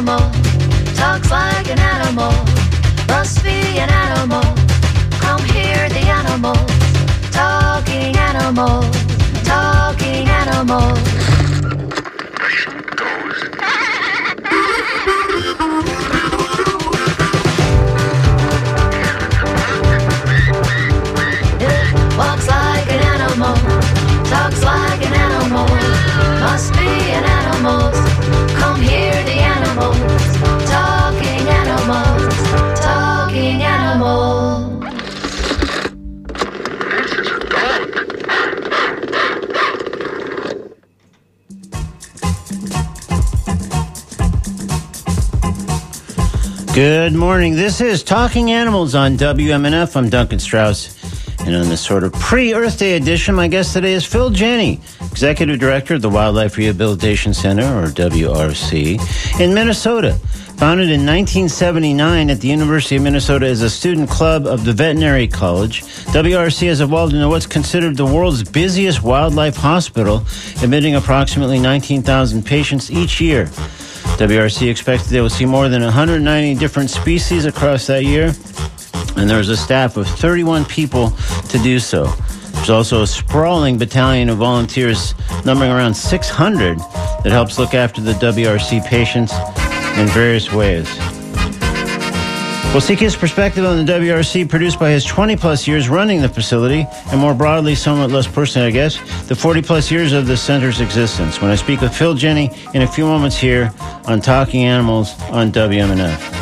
animal, talks like an animal, must be an animal. Come hear the animals, talking animals, talking animals. Talks like an animal, must be an animal. Come hear the animals, talking animals, talking animals. Good morning. This is Talking Animals on WMNF. I'm Duncan Strauss. And on this sort of pre Earth Day edition, my guest today is Phil Jenni, Executive Director of the Wildlife Rehabilitation Center, or WRC, in Minnesota. Founded in 1979 at the University of Minnesota as a student club of the Veterinary College, WRC has evolved into what's considered the world's busiest wildlife hospital, admitting approximately 19,000 patients each year. WRC expects they will see more than 190 different species across that year, and there's a staff of 31 people to do so. There's also a sprawling battalion of volunteers, numbering around 600, that helps look after the WRC patients in various ways. We'll seek his perspective on the WRC produced by his 20 plus years running the facility, and more broadly, somewhat less personally, I guess, the 40 plus years of the center's existence. When I speak with Phil Jenni in a few moments here on Talking Animals on WMNF.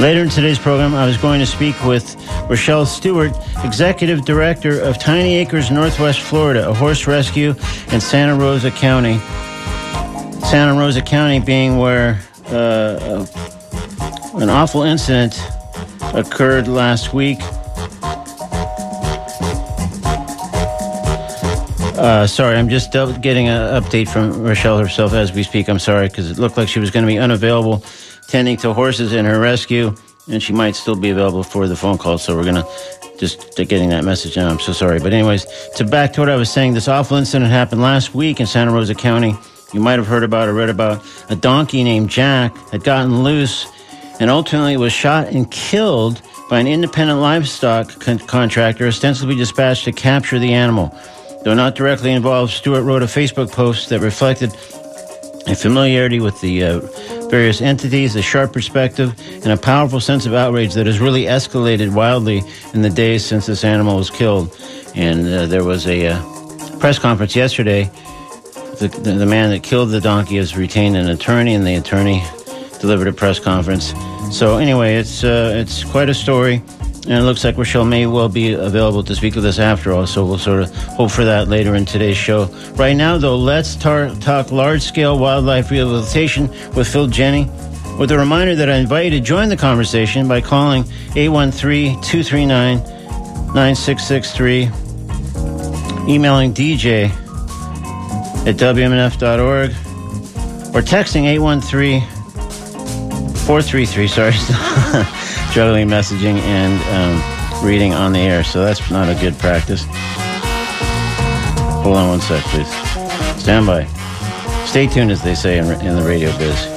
Later in today's program, I was going to speak with Rochelle Stewart, Executive Director of Tiny Acres, Northwest Florida, a horse rescue in Santa Rosa County. Santa Rosa County being where uh, an awful incident occurred last week. Uh, sorry, I'm just getting an update from Rochelle herself as we speak. I'm sorry because it looked like she was going to be unavailable tending to horses in her rescue, and she might still be available for the phone call. So we're going to just getting that message now. I'm so sorry. But, anyways, to back to what I was saying, this awful incident happened last week in Santa Rosa County. You might have heard about or read about a donkey named Jack had gotten loose and ultimately was shot and killed by an independent livestock con- contractor ostensibly dispatched to capture the animal. Though not directly involved, Stewart wrote a Facebook post that reflected a familiarity with the uh, various entities, a sharp perspective, and a powerful sense of outrage that has really escalated wildly in the days since this animal was killed. And uh, there was a uh, press conference yesterday. The, the, the man that killed the donkey has retained an attorney, and the attorney delivered a press conference. So anyway, it's uh, it's quite a story, and it looks like Rochelle may well be available to speak with us after all. So we'll sort of hope for that later in today's show. Right now, though, let's tar- talk large-scale wildlife rehabilitation with Phil Jenni. With a reminder that I invite you to join the conversation by calling 813-239-9663, emailing DJ at WMNF.org, or texting 813- 433, sorry, juggling messaging and um, reading on the air, so that's not a good practice. Hold on one sec, please. Stand by. Stay tuned, as they say in, in the radio biz.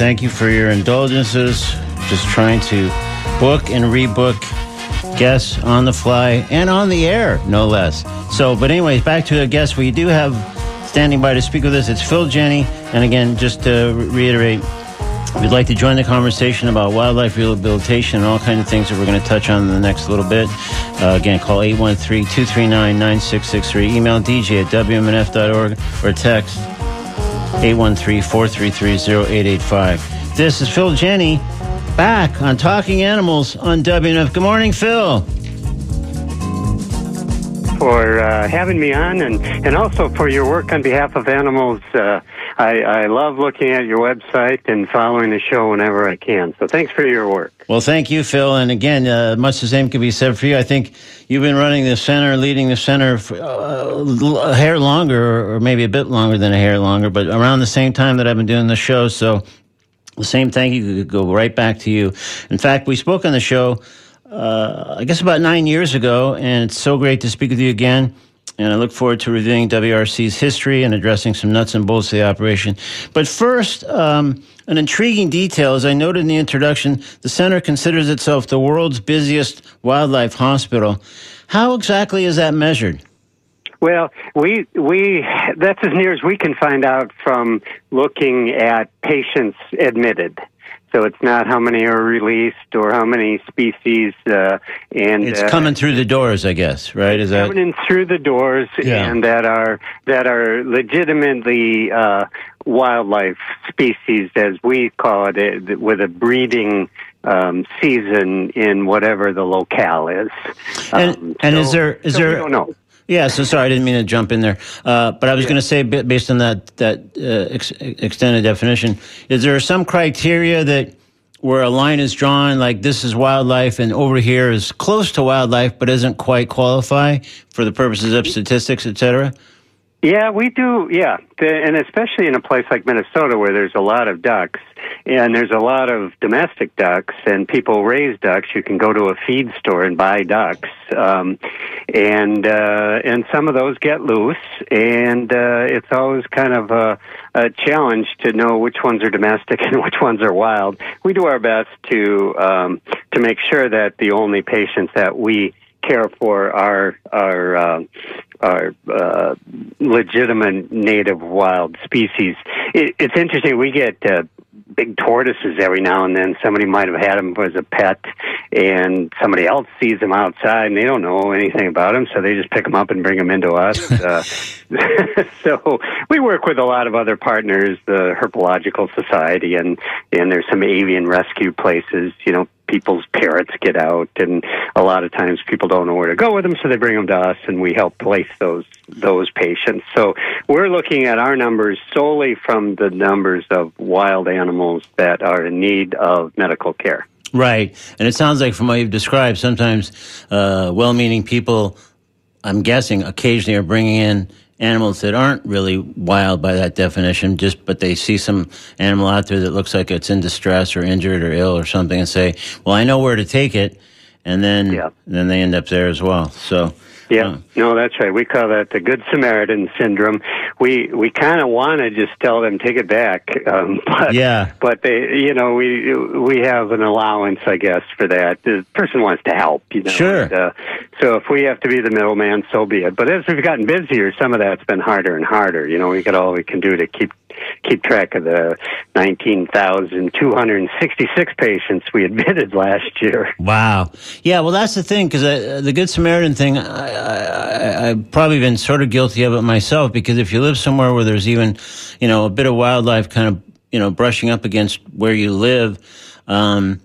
Thank you for your indulgences. Just trying to book and rebook guests on the fly and on the air, no less. So, but anyways, back to a guest we do have standing by to speak with us. It's Phil Jenni. And again, just to reiterate, if you'd like to join the conversation about wildlife rehabilitation and all kinds of things that we're going to touch on in the next little bit, uh, again, call 813-239-9663. Email dj at wmnf.org or text 813-433-0885. This is Phil Jenni back on Talking Animals on WMNF. Good morning, Phil. for uh, having me on and, and also for your work on behalf of animals uh, I, I love looking at your website and following the show whenever I can. So thanks for your work. Well, thank you, Phil. And again, uh, much the same could be said for you. I think you've been running the center, leading the center for uh, a hair longer, or maybe a bit longer than a hair longer, but around the same time that I've been doing the show. So the same thank you could go right back to you. In fact, we spoke on the show, uh, I guess about nine years ago, and it's so great to speak with you again. And I look forward to reviewing WRC's history and addressing some nuts and bolts of the operation. But first, um, an intriguing detail, as I noted in the introduction, the center considers itself the world's busiest wildlife hospital. How exactly is that measured? Well, we we that's as near as we can find out from looking at patients admitted. So it's not how many are released or how many species. Uh, and it's uh, coming through the doors, I guess, right? Is that coming in through the doors Yeah. and that are that are legitimately uh, wildlife species, as we call it, with a breeding. Um, season in whatever the locale is, And- Um, and so- is there- is so there- We don't know. Yeah, so sorry, I didn't mean to jump in there. Uh, but I was going to say, based on that that uh, ex- extended definition, is there some criteria that where a line is drawn, like this is wildlife, and over here is close to wildlife, but doesn't quite qualify for the purposes of statistics, et cetera? Yeah, we do. Yeah, and especially in a place like Minnesota where there's a lot of ducks and there's a lot of domestic ducks and people raise ducks. You can go to a feed store and buy ducks, um, and uh, and some of those get loose, and uh, it's always kind of a, a challenge to know which ones are domestic and which ones are wild. We do our best to um, to make sure that the only patients that we care for our our uh, our uh, legitimate native wild species. It, it's interesting. We get uh, big tortoises every now and then. Somebody might have had them as a pet, and somebody else sees them outside, and they don't know anything about them, so they just pick them up and bring them into us. uh, so we work with a lot of other partners, the Herpetological Society, and and there's some avian rescue places. You know, people's parrots get out, and a lot of times people don't know where to go with them, so they bring them to us, and we help place those those patients. So we're looking at our numbers solely from the numbers of wild animals that are in need of medical care. Right. And it sounds like from what you've described, sometimes uh, well meaning people, I'm guessing, occasionally are bringing in animals that aren't really wild by that definition, just but they see some animal out there that looks like it's in distress or injured or ill or something and say, Well, I know where to take it and then Yeah. then they end up there as well. So Yeah, no, that's right. We call that the Good Samaritan syndrome. We we kind of want to just tell them take it back, um, but Yeah. but they, you know, we we have an allowance, I guess, for that. The person wants to help, you know. Sure. and, uh, so if we have to be the middleman, so be it. But as we've gotten busier, some of that's been harder and harder. You know, we got all we can do to keep keep track of the nineteen thousand two hundred and sixty six patients we admitted last year. Wow. Yeah, well, that's the thing because uh, the Good Samaritan thing, I, I, I've probably been sort of guilty of it myself because if you live somewhere where there's even, you know, a bit of wildlife kind of, you know, brushing up against where you live, um,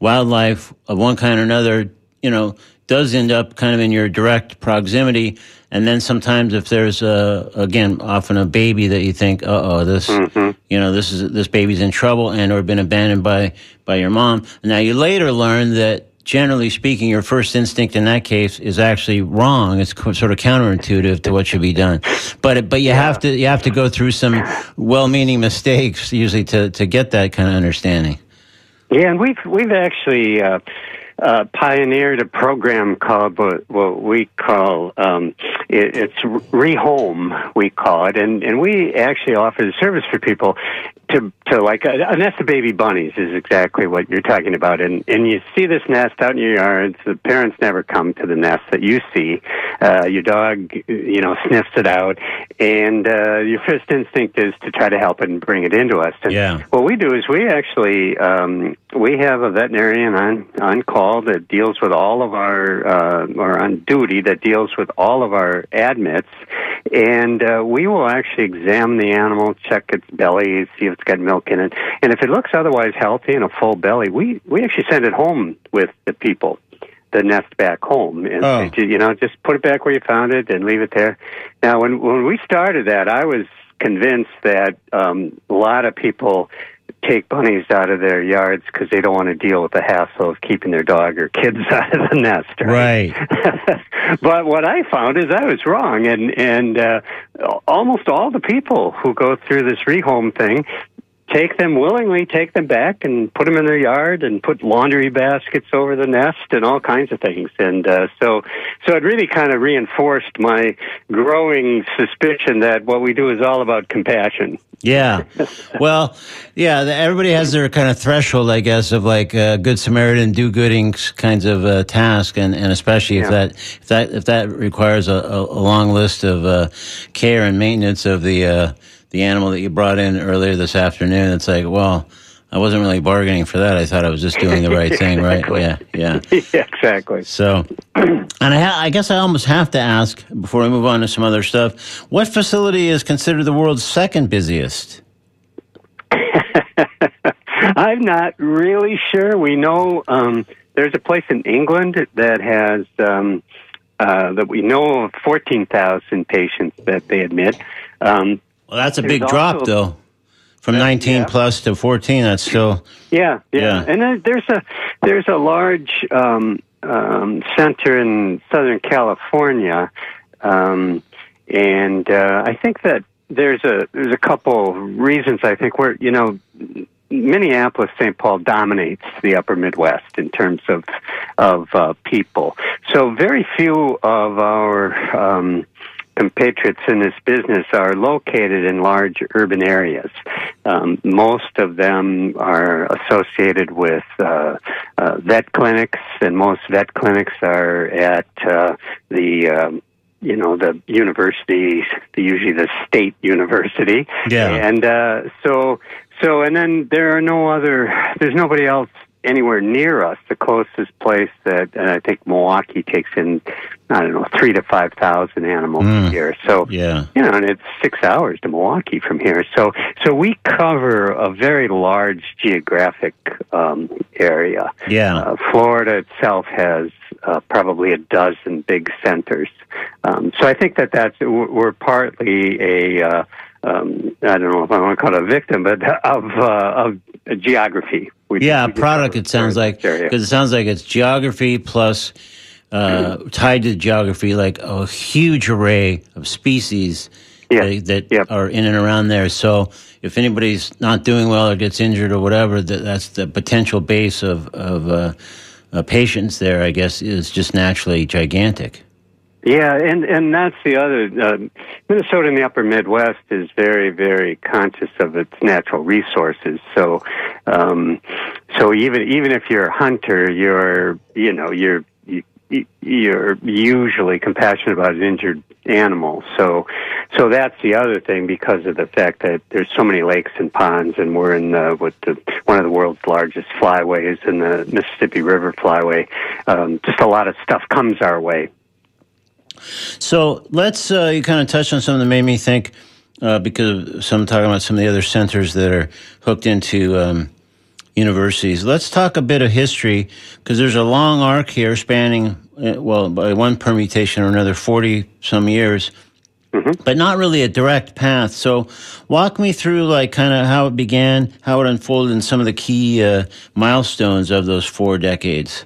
wildlife of one kind or another, you know, does end up kind of in your direct proximity. And then sometimes if there's a, again, often a baby that you think, uh oh, this, you know, this is, this baby's in trouble and or been abandoned by, by your mom. Now you later learn that generally speaking, your first instinct in that case is actually wrong. It's co- sort of counterintuitive to what should be done. But, but you have to, you have to go through some well-meaning mistakes usually to, to get that kind of understanding. Yeah, and we've we've actually uh, uh, pioneered a program called what, what we call um, it, it's rehome. We call it, and and we actually offer the service for people to to like a, a nest of baby bunnies is exactly what you're talking about, and and you see this nest out in your yards. The parents never come to the nest that you see. Uh, your dog, you know, sniffs it out, and uh, your first instinct is to try to help it and bring it into us. And Yeah. what we do is we actually um, we have a veterinarian on on call that deals with all of our uh, or on duty that deals with all of our admits, and uh, we will actually examine the animal, check its belly, see if it's got milk in it, and if it looks otherwise healthy and a full belly, we we actually send it home with the people. The nest back home, and Oh. you know, just put it back where you found it and leave it there. Now, when when we started that, I was convinced that um, a lot of people take bunnies out of their yards because they don't want to deal with the hassle of keeping their dog or kids out of the nest. Right. but what I found is I was wrong, and and uh, almost all the people who go through this rehome thing take them willingly, take them back and put them in their yard and put laundry baskets over the nest and all kinds of things. And uh, so, so it really kind of reinforced my growing suspicion that what we do is all about compassion. Yeah. Well, yeah, everybody has their kind of threshold, I guess, of like uh, good Samaritan, do-gooding kinds of uh, task, and, and especially if Yeah. that if that if that requires a, a, a long list of uh, care and maintenance of the uh, the animal that you brought in earlier this afternoon. It's like, well, I wasn't really bargaining for that. I thought I was just doing the right thing, right? Yeah, yeah. yeah, exactly. So, and I, ha- I guess I almost have to ask before we move on to some other stuff. What facility is considered the world's second busiest? I'm not really sure. We know um, there's a place in England that has um, uh, that we know of 14,000 patients that they admit. Um, Well, that's a There's big drop, though. From 19 yeah. plus to 14, that's still. Yeah, yeah, Yeah. and there's a there's a large um, um, center in Southern California, um, and uh, I think that there's a there's a couple reasons. I think where you know Minneapolis, St. Paul dominates the Upper Midwest in terms of of uh, people. So very few of our um, compatriots in this business are located in large urban areas. Um, most of them are associated with uh, uh, vet clinics, and most vet clinics are at uh, the um, you know the university, the, usually the state university. Yeah. and uh, so so and then there are no other. There's nobody else anywhere near us. The closest place that and I think Milwaukee takes in I don't know three to five thousand animals Mm. a year. So Yeah. you know, and it's six hours to Milwaukee from here. So, so we cover a very large geographic um, area. Yeah. Uh, Florida itself has uh, probably a dozen big centers. Um, so I think that that's we're we're partly a uh, um, I don't know if I want to call it a victim, but of uh, of geography. We- Yeah, we product, it sounds like. Because it sounds like it's geography plus uh, tied to geography, like a huge array of species Yeah. that, that are in and around there. So if anybody's not doing well or gets injured or whatever, that, that's the potential base of, of uh, uh, patients there, I guess, is just naturally gigantic. Yeah, and and that's the other. Uh, Minnesota in the Upper Midwest is very very conscious of its natural resources. So, um, so even even if you're a hunter, you're you know you're you, you're usually compassionate about an injured animal. So, so that's the other thing because of the fact that there's so many lakes and ponds, and we're in the, with the one of the world's largest flyways in the Mississippi River Flyway. Um, just a lot of stuff comes our way. So let's, uh, you kind of touched on something that made me think, uh, because of some talking about some of the other centers that are hooked into um, universities. Let's talk a bit of history, because there's a long arc here spanning, uh, well, by one permutation or another, 40 some years. But not really a direct path. So, walk me through, like, kind of how it began, how it unfolded, and some of the key uh, milestones of those four decades.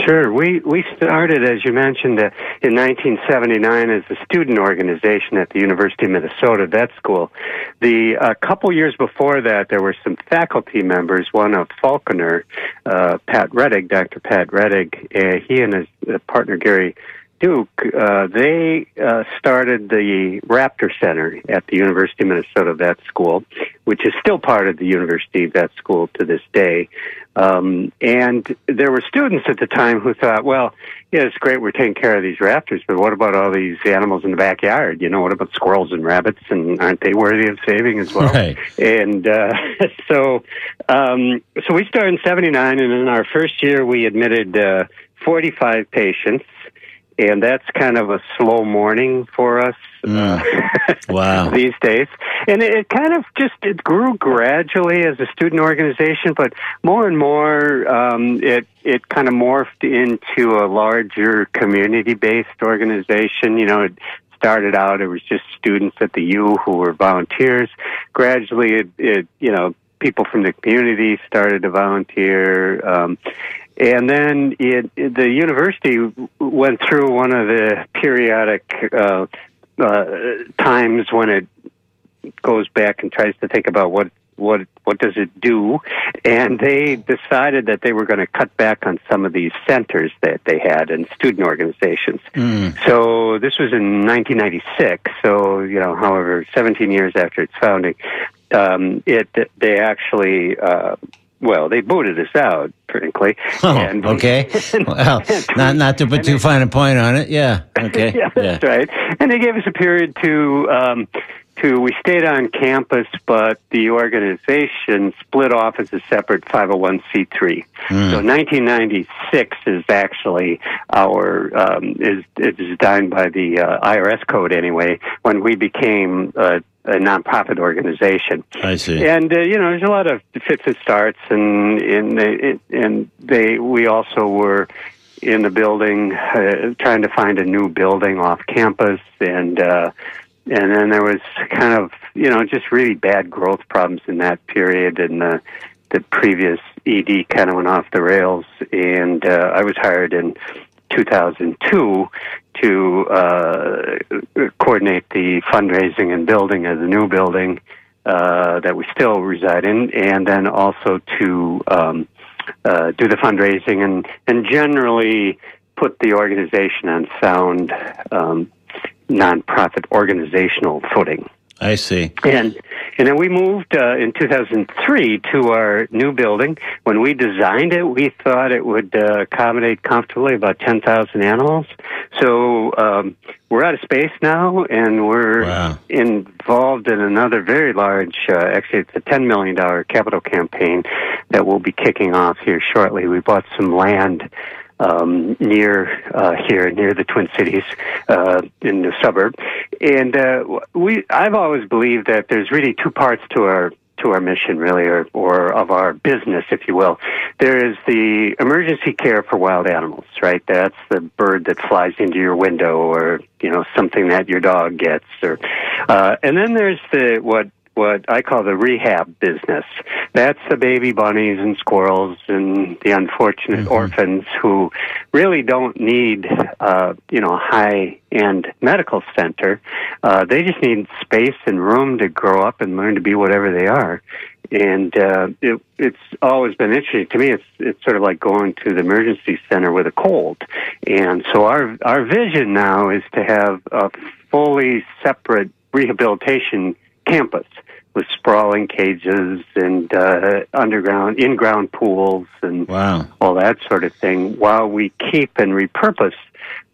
Sure. We we started, as you mentioned, uh, in 1979 as a student organization at the University of Minnesota Vet School. The a couple years before that, there were some faculty members. One of Falconer, uh, Pat Redig, Dr. Pat Redig. Uh, he and his uh, partner Gary Duke, uh, they uh, started the Raptor Center at the University of Minnesota Vet School, which is still part of the University Vet School to this day. Um, and there were students at the time who thought, well, yeah, it's great we're taking care of these raptors, but what about all these animals in the backyard? You know, what about squirrels and rabbits? And aren't they worthy of saving as well? Right. And uh, so, um, so we started in '79, and in our first year, we admitted uh, 45 patients, and that's kind of a slow morning for us. Uh, Wow. these days, and it, it kind of just it grew gradually as a student organization, but more and more um, it it kind of morphed into a larger community based organization. You know, it started out, it was just students at the U who were volunteers. Gradually, it, it you know, people from the community started to volunteer. Um, and then it, it, the university went through one of the periodic uh, uh, times when it goes back and tries to think about what what what does it do and they decided that they were going to cut back on some of these centers that they had and student organizations Mm. so this was in 1996 so you know however 17 years after its founding um, it they actually uh, well they booted us out frankly Oh, And- okay. Well, not not to put too fine a point on it. Yeah. Okay. yeah, that's right. And they gave us a period to um, to we stayed on campus, but the organization split off as a separate 501c3. So 1996 is actually our um, is is designed by the uh, IRS code anyway when we became a, a nonprofit organization. I see. And uh, you know, there's a lot of fits and starts, and and they, and they we also were in the building uh, trying to find a new building off campus, and uh, and then there was kind of you know just really bad growth problems in that period, and the the previous ED kind of went off the rails, and uh, I was hired in 2002 to uh, coordinate the fundraising and building of the new building uh, that we still reside in, and then also to um, uh, do the fundraising and and generally put the organization on sound um, nonprofit organizational footing. I see. And and then we moved uh, in 2003 to our new building. When we designed it, we thought it would uh, accommodate comfortably about 10,000 animals. So um, we're out of space now, and we're Wow. involved in another very large. Uh, actually, it's a 10 million dollar capital campaign that will be kicking off here shortly. We bought some land um, near uh, here, near the Twin Cities, uh, in the suburb. And uh, we, I've always believed that there's really two parts to our to our mission, really, or, or of our business, if you will. There is the emergency care for wild animals, right? That's the bird that flies into your window, or you know something that your dog gets, or uh, and then there's the what what I call the rehab business. That's the baby bunnies and squirrels and the unfortunate orphans who really don't need, uh, you know, a high-end medical center. Uh, they just need space and room to grow up and learn to be whatever they are. And uh, it, it's always been interesting to me. It's it's sort of like going to the emergency center with a cold. And so our our vision now is to have a fully separate rehabilitation campus with sprawling cages and uh, underground, in-ground pools and Wow. all that sort of thing, while we keep and repurpose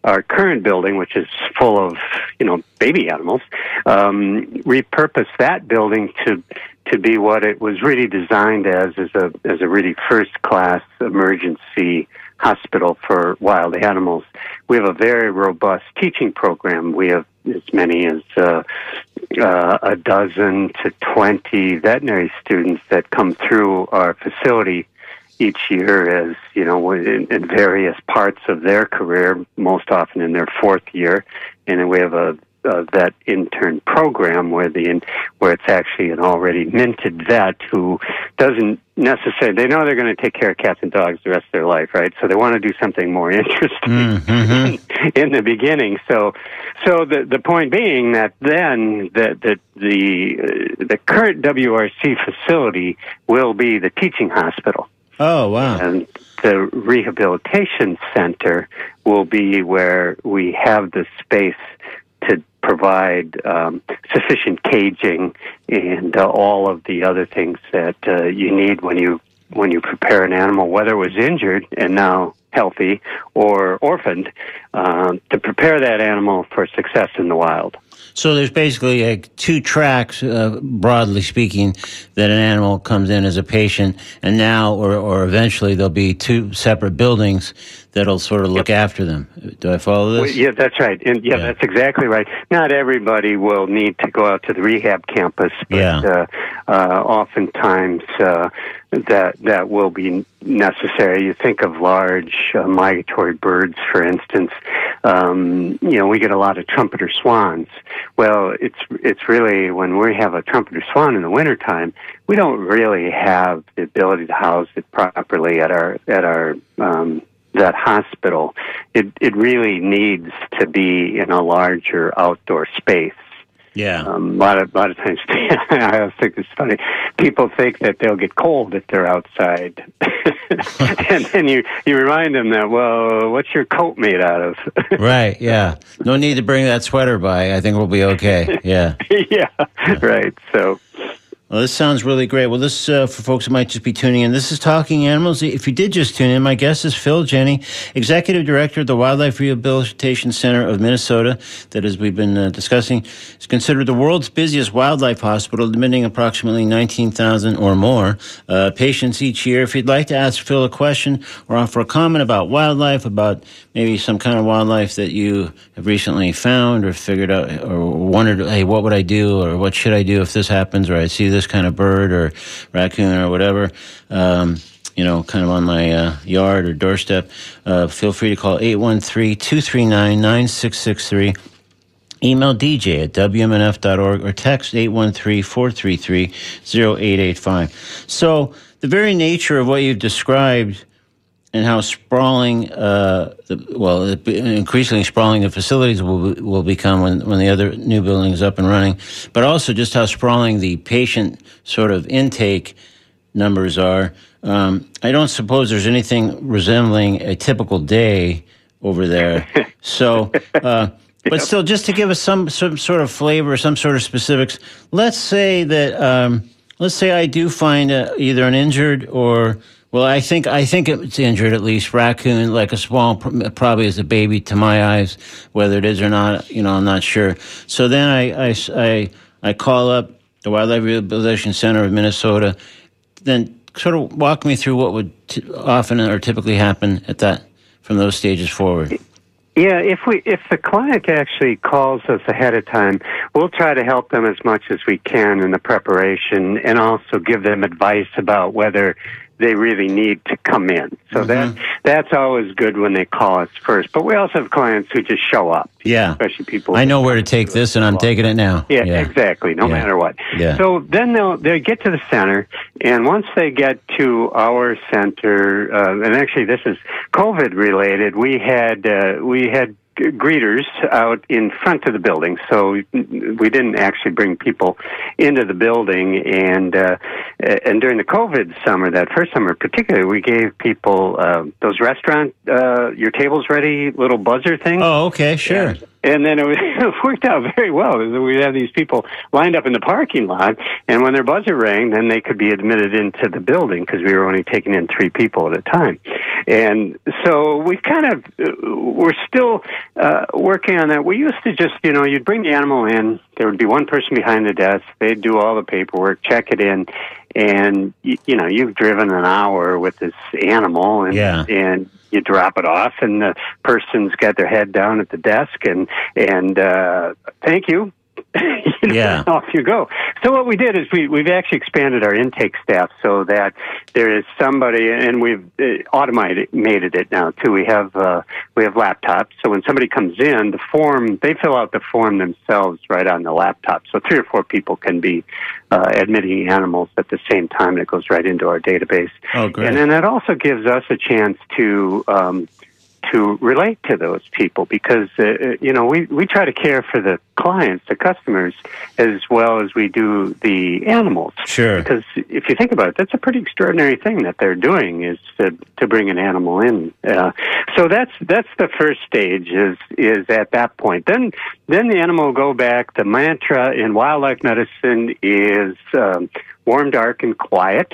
our current building, which is full of you know baby animals, um, repurpose that building to to be what it was really designed as as a as a really first class emergency hospital for wild animals. We have a very robust teaching program. We have as many as uh, uh, a dozen to 20 veterinary students that come through our facility each year as, you know, in, in various parts of their career, most often in their fourth year. And then we have a, a vet intern program where the in, where it's actually an already minted vet who doesn't necessarily they know they're going to take care of cats and dogs the rest of their life, right? So they want to do something more interesting Mhm. in the beginning. So, so the the point being that then the the the, uh, the current WRC facility will be the teaching hospital, Oh wow. and the rehabilitation center will be where we have the space provide um, sufficient caging and uh, all of the other things that uh, you need when you when you prepare an animal, whether it was injured and now healthy or orphaned, um, to prepare that animal for success in the wild. So there's basically like two tracks, uh, broadly speaking, that an animal comes in as a patient, and now or, or eventually there'll be two separate buildings that'll sort of look after them. Do I follow this? Well, yeah, that's right. And yeah, Yeah. that's exactly right. Not everybody will need to go out to the rehab campus, but Yeah. uh, uh, oftentimes uh, that that will be necessary. You think of large uh, migratory birds, for instance. Um, you know, we get a lot of trumpeter swans. Well, it's it's really when we have a trumpeter swan in the wintertime, we don't really have the ability to house it properly at our at our um, that hospital. It it really needs to be in a larger outdoor space. Yeah. Um, a lot of a lot of times, I always think it's funny. People think that they'll get cold if they're outside, and then you you remind them that well, what's your coat made out of? right. Yeah. No need to bring that sweater by. I think we'll be okay. Yeah. yeah. Right. So. Well, this sounds really great. Well, this uh, for folks who might just be tuning in. This is Talking Animals. If you did just tune in, my guest is Phil Jenni, Executive Director of the Wildlife Rehabilitation Center of Minnesota. That, as we've been uh, discussing, is considered the world's busiest wildlife hospital, admitting approximately 19,000 or more uh, patients each year. If you'd like to ask Phil a question or offer a comment about wildlife, about maybe some kind of wildlife that you have recently found or figured out or wondered, hey, what would I do or what should I do if this happens or I see this kind of bird or raccoon or whatever, um, you know, kind of on my uh, yard or doorstep, uh, feel free to call 813 239 9663. Email DJ at WMNF.org or text 813 433 0885. So, the very nature of what you've described and how sprawling, uh, the, well, increasingly sprawling the facilities will will become when when the other new building is up and running, but also just how sprawling the patient sort of intake numbers are. Um, I don't suppose there's anything resembling a typical day over there. So, uh, but still, just to give us some some sort of flavor, some sort of specifics. Let's say that, um, let's say I do find a, either an injured or well, I think I think it's injured at least. Raccoon, like a small, probably as a baby to my eyes. Whether it is or not, you know, I'm not sure. So then I I I, I call up the Wildlife Rehabilitation Center of Minnesota. Then sort of walk me through what would t- often or typically happen at that from those stages forward. Yeah, if we if the client actually calls us ahead of time, we'll try to help them as much as we can in the preparation and also give them advice about whether they really need to come in. So mm-hmm. that that's always good when they call us first. But we also have clients who just show up. Yeah, especially people. I know where to take this, and I'm taking it now. Yeah, yeah. exactly. No yeah. matter what. Yeah. So then they'll they get to the center, and once they get to our center, uh, and actually this is COVID related. We had uh, we had greeters out in front of the building. So we didn't actually bring people into the building. And uh, and during the COVID summer, that first summer particularly, we gave people uh, those restaurant uh, your tables ready little buzzer things. Oh, okay, sure. And, and then it, was, it worked out very well. We'd have these people lined up in the parking lot, and when their buzzer rang, then they could be admitted into the building because we were only taking in three people at a time. And so we kind of we're still uh, working on that. We used to just, you know, you'd bring the animal in. There would be one person behind the desk. They'd do all the paperwork, check it in, and you, you know, you've driven an hour with this animal, and yeah. and you drop it off, and the person's got their head down at the desk, and and uh, thank you. you know, yeah. off you go. So what we did is we we've actually expanded our intake staff so that there is somebody, and we've uh, automated it now too. We have uh, we have laptops, so when somebody comes in, the form they fill out the form themselves right on the laptop. So three or four people can be uh, admitting animals at the same time, and it goes right into our database. Oh, great! And then that also gives us a chance to. Um, to relate to those people because uh, uh, you know we we try to care for the clients, the customers, as well as we do the animals. Sure. Because if you think about it, that's a pretty extraordinary thing that they're doing is to to bring an animal in. Uh, so that's that's the first stage is is at that point. Then then the animal will go back. The mantra in wildlife medicine is. Um, warm, dark, and quiet.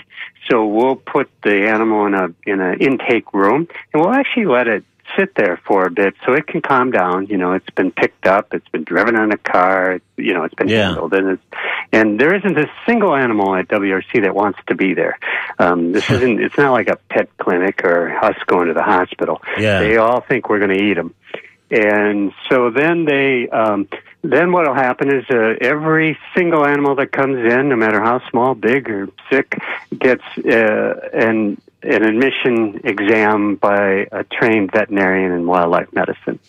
So we'll put the animal in a in an intake room, and we'll actually let it sit there for a bit so it can calm down. You know, it's been picked up, it's been driven in a car, you know, it's been yeah. handled, and it's and there isn't a single animal at WRC that wants to be there. Um, this isn't. It's not like a pet clinic or us going to the hospital. Yeah. They all think we're going to eat them, and so then they. Um, then what will happen is uh, every single animal that comes in, no matter how small, big, or sick, gets uh, an an admission exam by a trained veterinarian in wildlife medicine.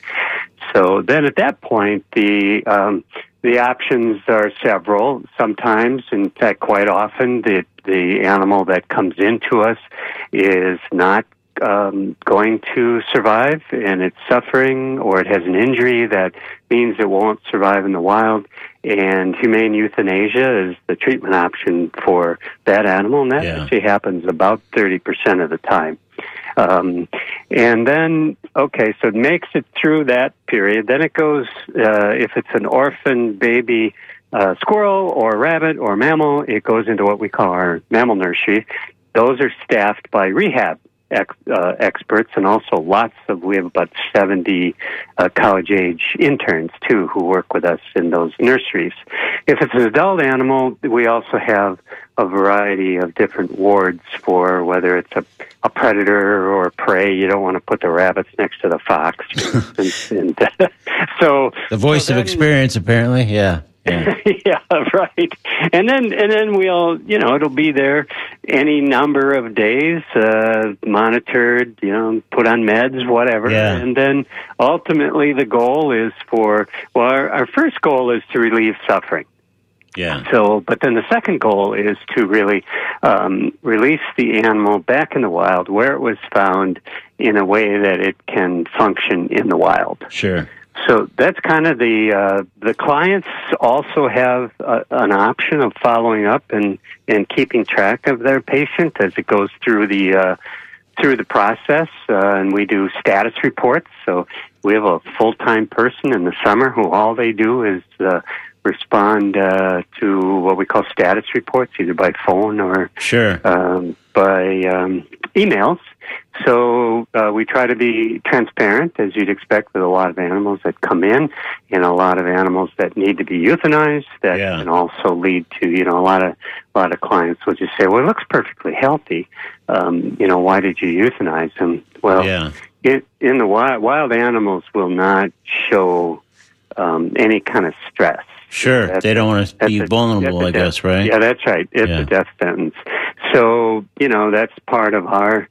So then at that point, the um, the options are several. Sometimes, in fact, quite often, the the animal that comes into us is not um, going to survive and it's suffering or it has an injury that means it won't survive in the wild. And humane euthanasia is the treatment option for that animal, and that Yeah. actually happens about 30% of the time. Um, and then, okay, so it makes it through that period. Then it goes, uh, if it's an orphan baby uh, squirrel or rabbit or mammal, it goes into what we call our mammal nursery. Those are staffed by rehab ex, uh, experts and also lots of, we have about 70 uh, college age interns too who work with us in those nurseries. If it's an adult animal, we also have a variety of different wards for whether it's a, a predator or prey. You don't want to put the rabbits next to the fox. instance. and, so The voice so of experience, apparently. Yeah. Yeah. yeah, right. And then and then we'll you know it'll be there any number of days, uh, monitored, you know, put on meds, whatever. Yeah. And then ultimately the goal is for well, our, our first goal is to relieve suffering. Yeah. So, but then the second goal is to really um, release the animal back in the wild where it was found in a way that it can function in the wild. Sure. So that's kind of the uh, the clients also have uh, an option of following up and and keeping track of their patient as it goes through the uh, through the process. Uh, and we do status reports. So we have a full time person in the summer who all they do is uh, respond uh, to what we call status reports, either by phone or Sure. um, by um, emails. So uh, we try to be transparent, as you'd expect, with a lot of animals that come in, and a lot of animals that need to be euthanized. That Yeah. can also lead to, you know, a lot of a lot of clients will just say, "Well, it looks perfectly healthy. Um, you know, why did you euthanize him?" Well, Yeah. it, in the wild, wild animals will not show um, any kind of stress. Sure. That's- They don't want to be a- vulnerable, a I guess, right? Yeah, that's right. It's Yeah. a death sentence. So, you know, that's part of our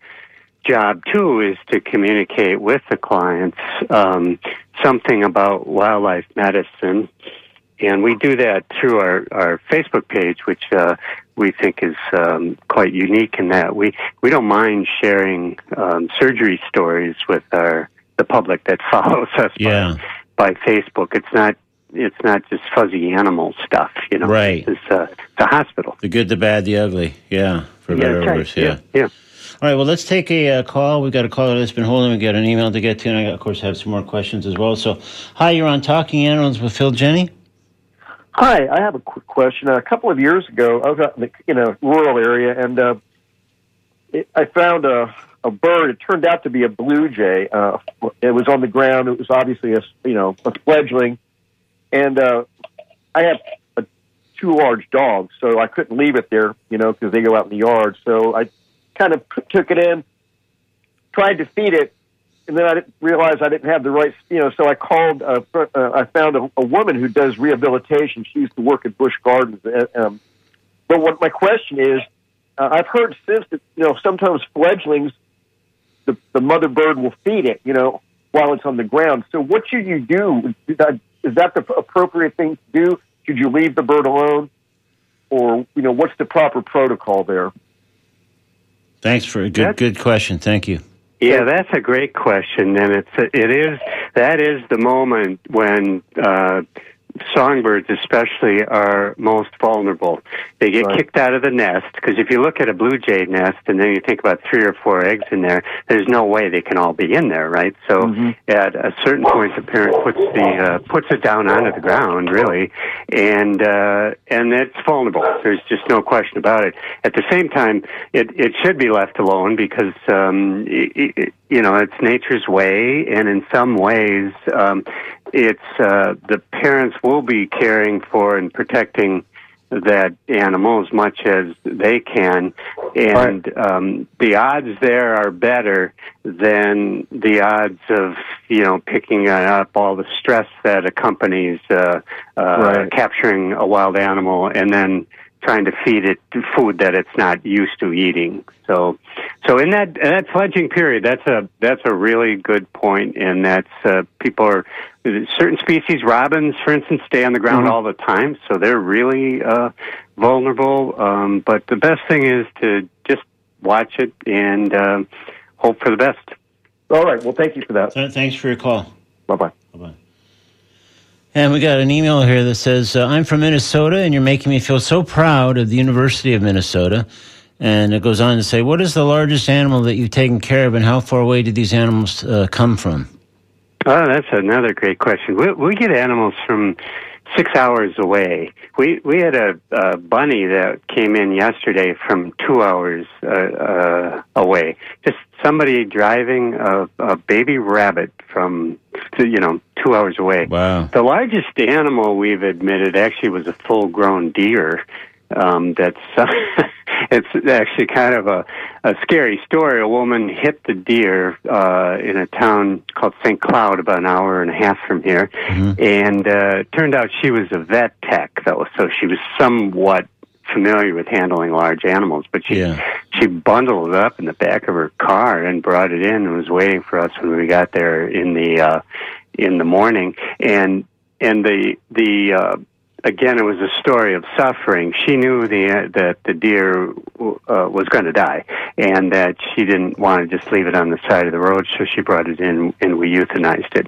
job too is to communicate with the clients um, something about wildlife medicine. And we do that through our, our Facebook page, which uh, we think is um, quite unique in that we, we don't mind sharing um, surgery stories with our the public that follows us Yeah. by, by Facebook. It's not it's not just fuzzy animal stuff, you know. Right. It's, uh, it's a hospital. The good, the bad, the ugly. Yeah. For Yeah, better that's or right. worse. Yeah. yeah. All right. Well, let's take a uh, call. We've got a caller that's been holding. We've got an email to get to, and I, of course, have some more questions as well. So, hi, you're on Talking Animals with Phil Jenni. Hi, I have a quick question. A couple of years ago, I was out in, the, in a rural area, and uh, it, I found a, a bird. It turned out to be a blue jay. Uh, it was on the ground. It was obviously a you know a fledgling, and uh, I have a, two large dogs, so I couldn't leave it there, you know, because they go out in the yard. So I kind of took it in, tried to feed it, and then I didn't realize I didn't have the right, you know. So I called. Uh, uh, I found a, a woman who does rehabilitation. She used to work at Busch Gardens. Uh, Um, but what my question is, uh, I've heard since that you know sometimes fledglings, the the mother bird will feed it, you know, while it's on the ground. So what should you do? Is that the appropriate thing to do? Should you leave the bird alone, or you know, what's the proper protocol there? Thanks for a good, That- good question. Thank you. Yeah, that's a great question, and it's it is that is the moment when uh, songbirds, especially, are most vulnerable. They get Right. kicked out of the nest because if you look at a blue jay nest and then you think about three or four eggs in there, there's no way they can all be in there, right? So Mhm. at a certain point, the parent puts the uh, puts it down onto the ground, really, and uh, and it's vulnerable. There's just no question about it. At the same time, it it should be left alone because um, i i you know it's nature's way, and in some ways, um, it's uh, the parents will be caring for and protecting that animal as much as they can, and um, the odds there are better than the odds of you know picking up all the stress that accompanies uh, uh, Right. capturing a wild animal and then trying to feed it food that it's not used to eating. So, so in that in that fledging period, that's a that's a really good point, and that's uh, people are certain species, robins, for instance, stay on the ground Mhm. all the time, so they're really uh, vulnerable. Um, but the best thing is to just watch it and um hope for the best. All right. Well, thank you for that. Uh, Thanks for your call. Bye bye. Bye bye. And we got an email here that says, uh, I'm from Minnesota, and you're making me feel so proud of the University of Minnesota. And it goes on to say, What is the largest animal that you've taken care of, and how far away did these animals uh, come from? Oh, that's another great question. We, we get animals from six hours away. We we had a, a bunny that came in yesterday from two hours uh, uh, away. Just somebody driving a, a baby rabbit from you know two hours away. Wow. The largest animal we've admitted actually was a full-grown deer. Um, that's it's actually kind of a, a scary story. A woman hit the deer uh, in a town called St. Cloud, about an hour and a half from here, and uh, turned out she was a vet tech, though, so she was somewhat familiar with handling large animals. But she Yeah. she bundled it up in the back of her car and brought it in and was waiting for us when we got there in the uh, in the morning. And and the the uh, again, it was a story of suffering. She knew the that the deer uh, was going to die, and that she didn't want to just leave it on the side of the road. So she brought it in, and we euthanized it.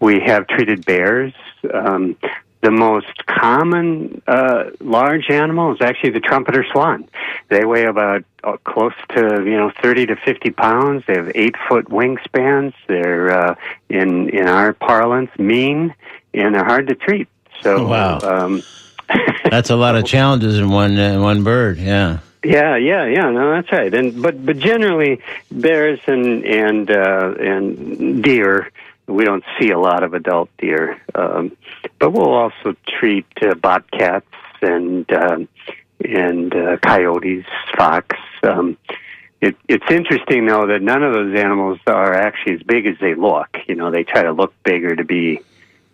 We have treated bears. Um, the most common uh, large animal is actually the trumpeter swan. They weigh about uh, close to you know thirty to fifty pounds. They have eight foot wingspans. They're uh, in in our parlance mean, and they're hard to treat. So Wow. um, That's a lot of challenges in one uh, one bird. Yeah. yeah, yeah, yeah. No, that's right. And but but generally, bears and and uh, and deer, we don't see a lot of adult deer. Um, but we'll also treat uh, bobcats and um, and uh, coyotes, fox. Um, it, it's interesting though that none of those animals are actually as big as they look. You know, they try to look bigger to be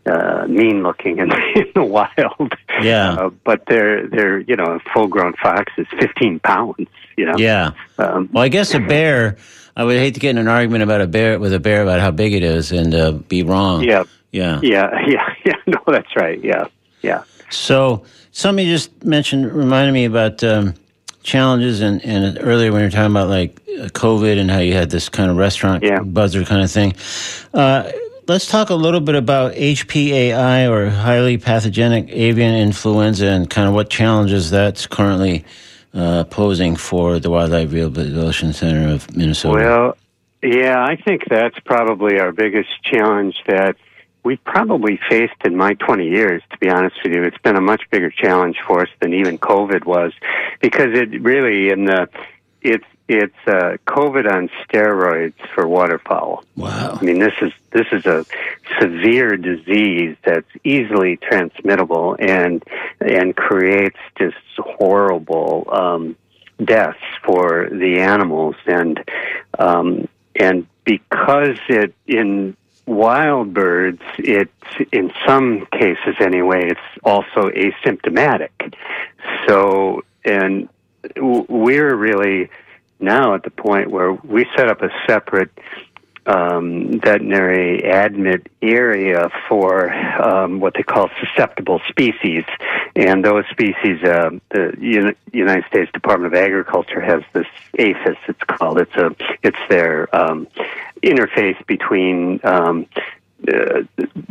uh, mean looking in, in the wild. Yeah. Uh, but they're they're you know a full grown fox is fifteen pounds. You know. Yeah. Um, Well, I guess a bear. I would hate to get in an argument about a bear with a bear about how big it is and uh, be wrong. yeah. Yeah. Yeah. Yeah. Yeah. No, that's right. Yeah. Yeah. So something you just mentioned reminded me about um, challenges, and, and earlier when you were talking about like uh, COVID and how you had this kind of restaurant Yeah. buzzer kind of thing. Uh, let's talk a little bit about HPAI or highly pathogenic avian influenza and kind of what challenges that's currently uh, posing for the Wildlife Rehabilitation Center of Minnesota. Well, yeah, I think that's probably our biggest challenge that we've probably faced in my 20 years, to be honest with you. It's been a much bigger challenge for us than even COVID was because it really, in the, it's, it's uh, COVID on steroids for waterfowl. wow. I mean, this is this is a severe disease that's easily transmittable and and creates just horrible um, deaths for the animals and um, and because it in wild birds it's in some cases anyway it's also asymptomatic so and w- we're really now at the point where we set up a separate um, veterinary admit area for um, what they call susceptible species, and those species, uh, the Uni- United States Department of Agriculture has this APHIS. It's called. It's a. It's their um, interface between. Um, uh,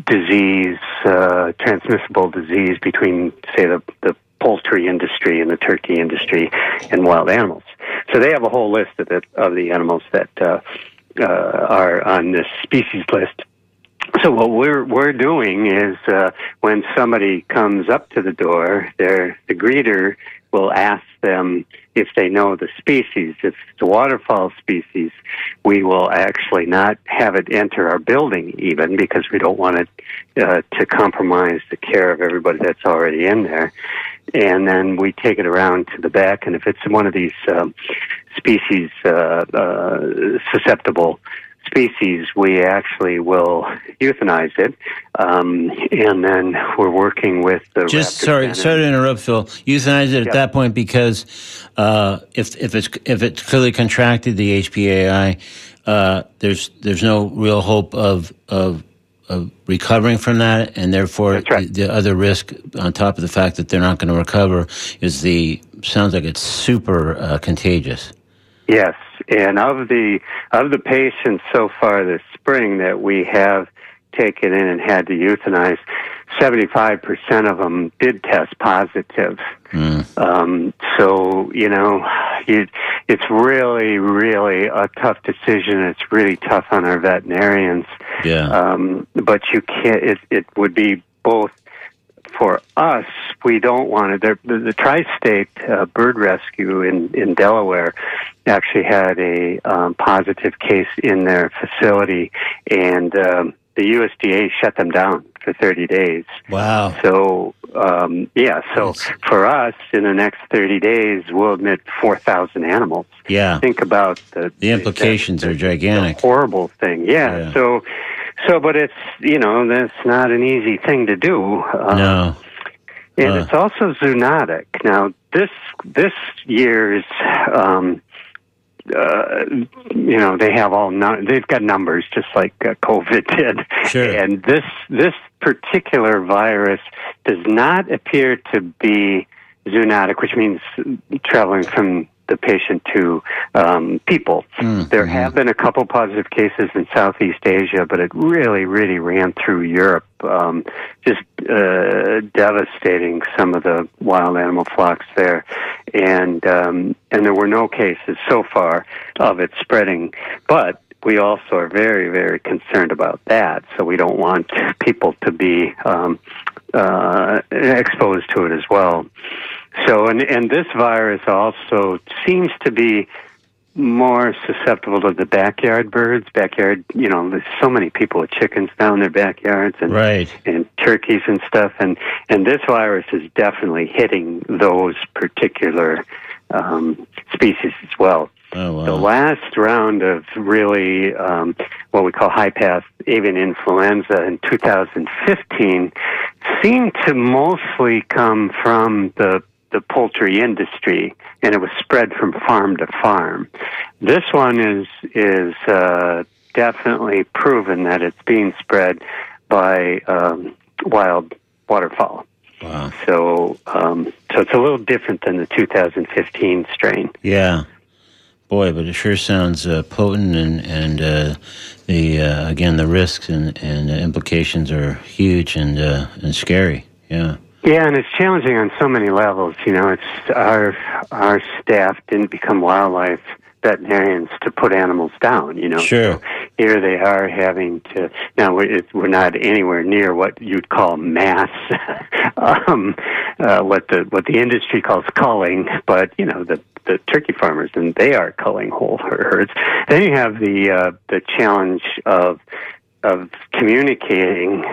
disease, uh, transmissible disease between, say, the, the poultry industry and the turkey industry and wild animals. So they have a whole list of the, of the animals that uh, uh, are on this species list. So what we're we're doing is uh, when somebody comes up to the door, their the greeter will ask them if they know the species. If it's a waterfowl species, we will actually not have it enter our building even because we don't want it uh, to compromise the care of everybody that's already in there. And then we take it around to the back, and if it's one of these um, species uh, uh, susceptible species, we actually will euthanize it, um, and then we're working with the Just sorry, sorry to interrupt, Phil. Euthanize it at Yeah. that point because uh, if if it's if it's clearly contracted the HPAI, uh, there's there's no real hope of of of recovering from that, and therefore right. the, the other risk on top of the fact that they're not going to recover is the sounds like it's super uh, contagious. Yes, and of the of the patients so far this spring that we have taken in and had to euthanize, seventy five percent of them did test positive. Um, so you know, you, it's really, really a tough decision. It's really tough on our veterinarians. Yeah. Um, but you can't. It it would be both for us. We don't want it. there- The, the tri-state uh, bird rescue in in Delaware actually had a um, positive case in their facility, and um, the USDA shut them down for 30 days. wow. So um, yeah, so Yes. for us, in the next 30 days, we'll admit 4,000 animals. Yeah. Think about the The implications the- are gigantic. horrible thing. Yeah. Yeah. So, so, but it's you know that's not an easy thing to do. Uh, No. and Uh. it's also zoonotic. Now, this this year's, um, uh, you know, they have all nu- they've got numbers just like uh, COVID did. Sure. And this this particular virus does not appear to be zoonotic, which means traveling from the patient to um, people. Mm, There mhm. have been a couple positive cases in Southeast Asia, but it really, really ran through Europe, um, just uh, devastating some of the wild animal flocks there, and um, and there were no cases so far of it spreading, but. We also are very, very concerned about that, so we don't want people to be um, uh, exposed to it as well. So, and and this virus also seems to be more susceptible to the backyard birds. Backyard, you know, there's so many people with chickens down their backyards and Right. and turkeys and stuff, and and this virus is definitely hitting those particular um, species as well. Oh The last round of really um, what we call high path avian influenza in 2015 seemed to mostly come from the the poultry industry, and it was spread from farm to farm. This one is is uh, definitely proven that it's being spread by um, wild waterfowl. Wow. So, um, so it's a little different than the 2015 strain. Yeah, boy, but it sure sounds uh, potent, and and uh, the uh, again the risks and and the implications are huge and uh, and scary. Yeah, Yeah, and it's challenging on so many levels. You know, it's our our staff didn't become wildlife veterinarians to put animals down. You know, Sure. So here they are having to. Now we're, it, we're not anywhere near what you'd call mass, um, uh, what the what the industry calls culling, but you know the the turkey farmers and they are culling whole herds. Then you have the uh, the challenge of of communicating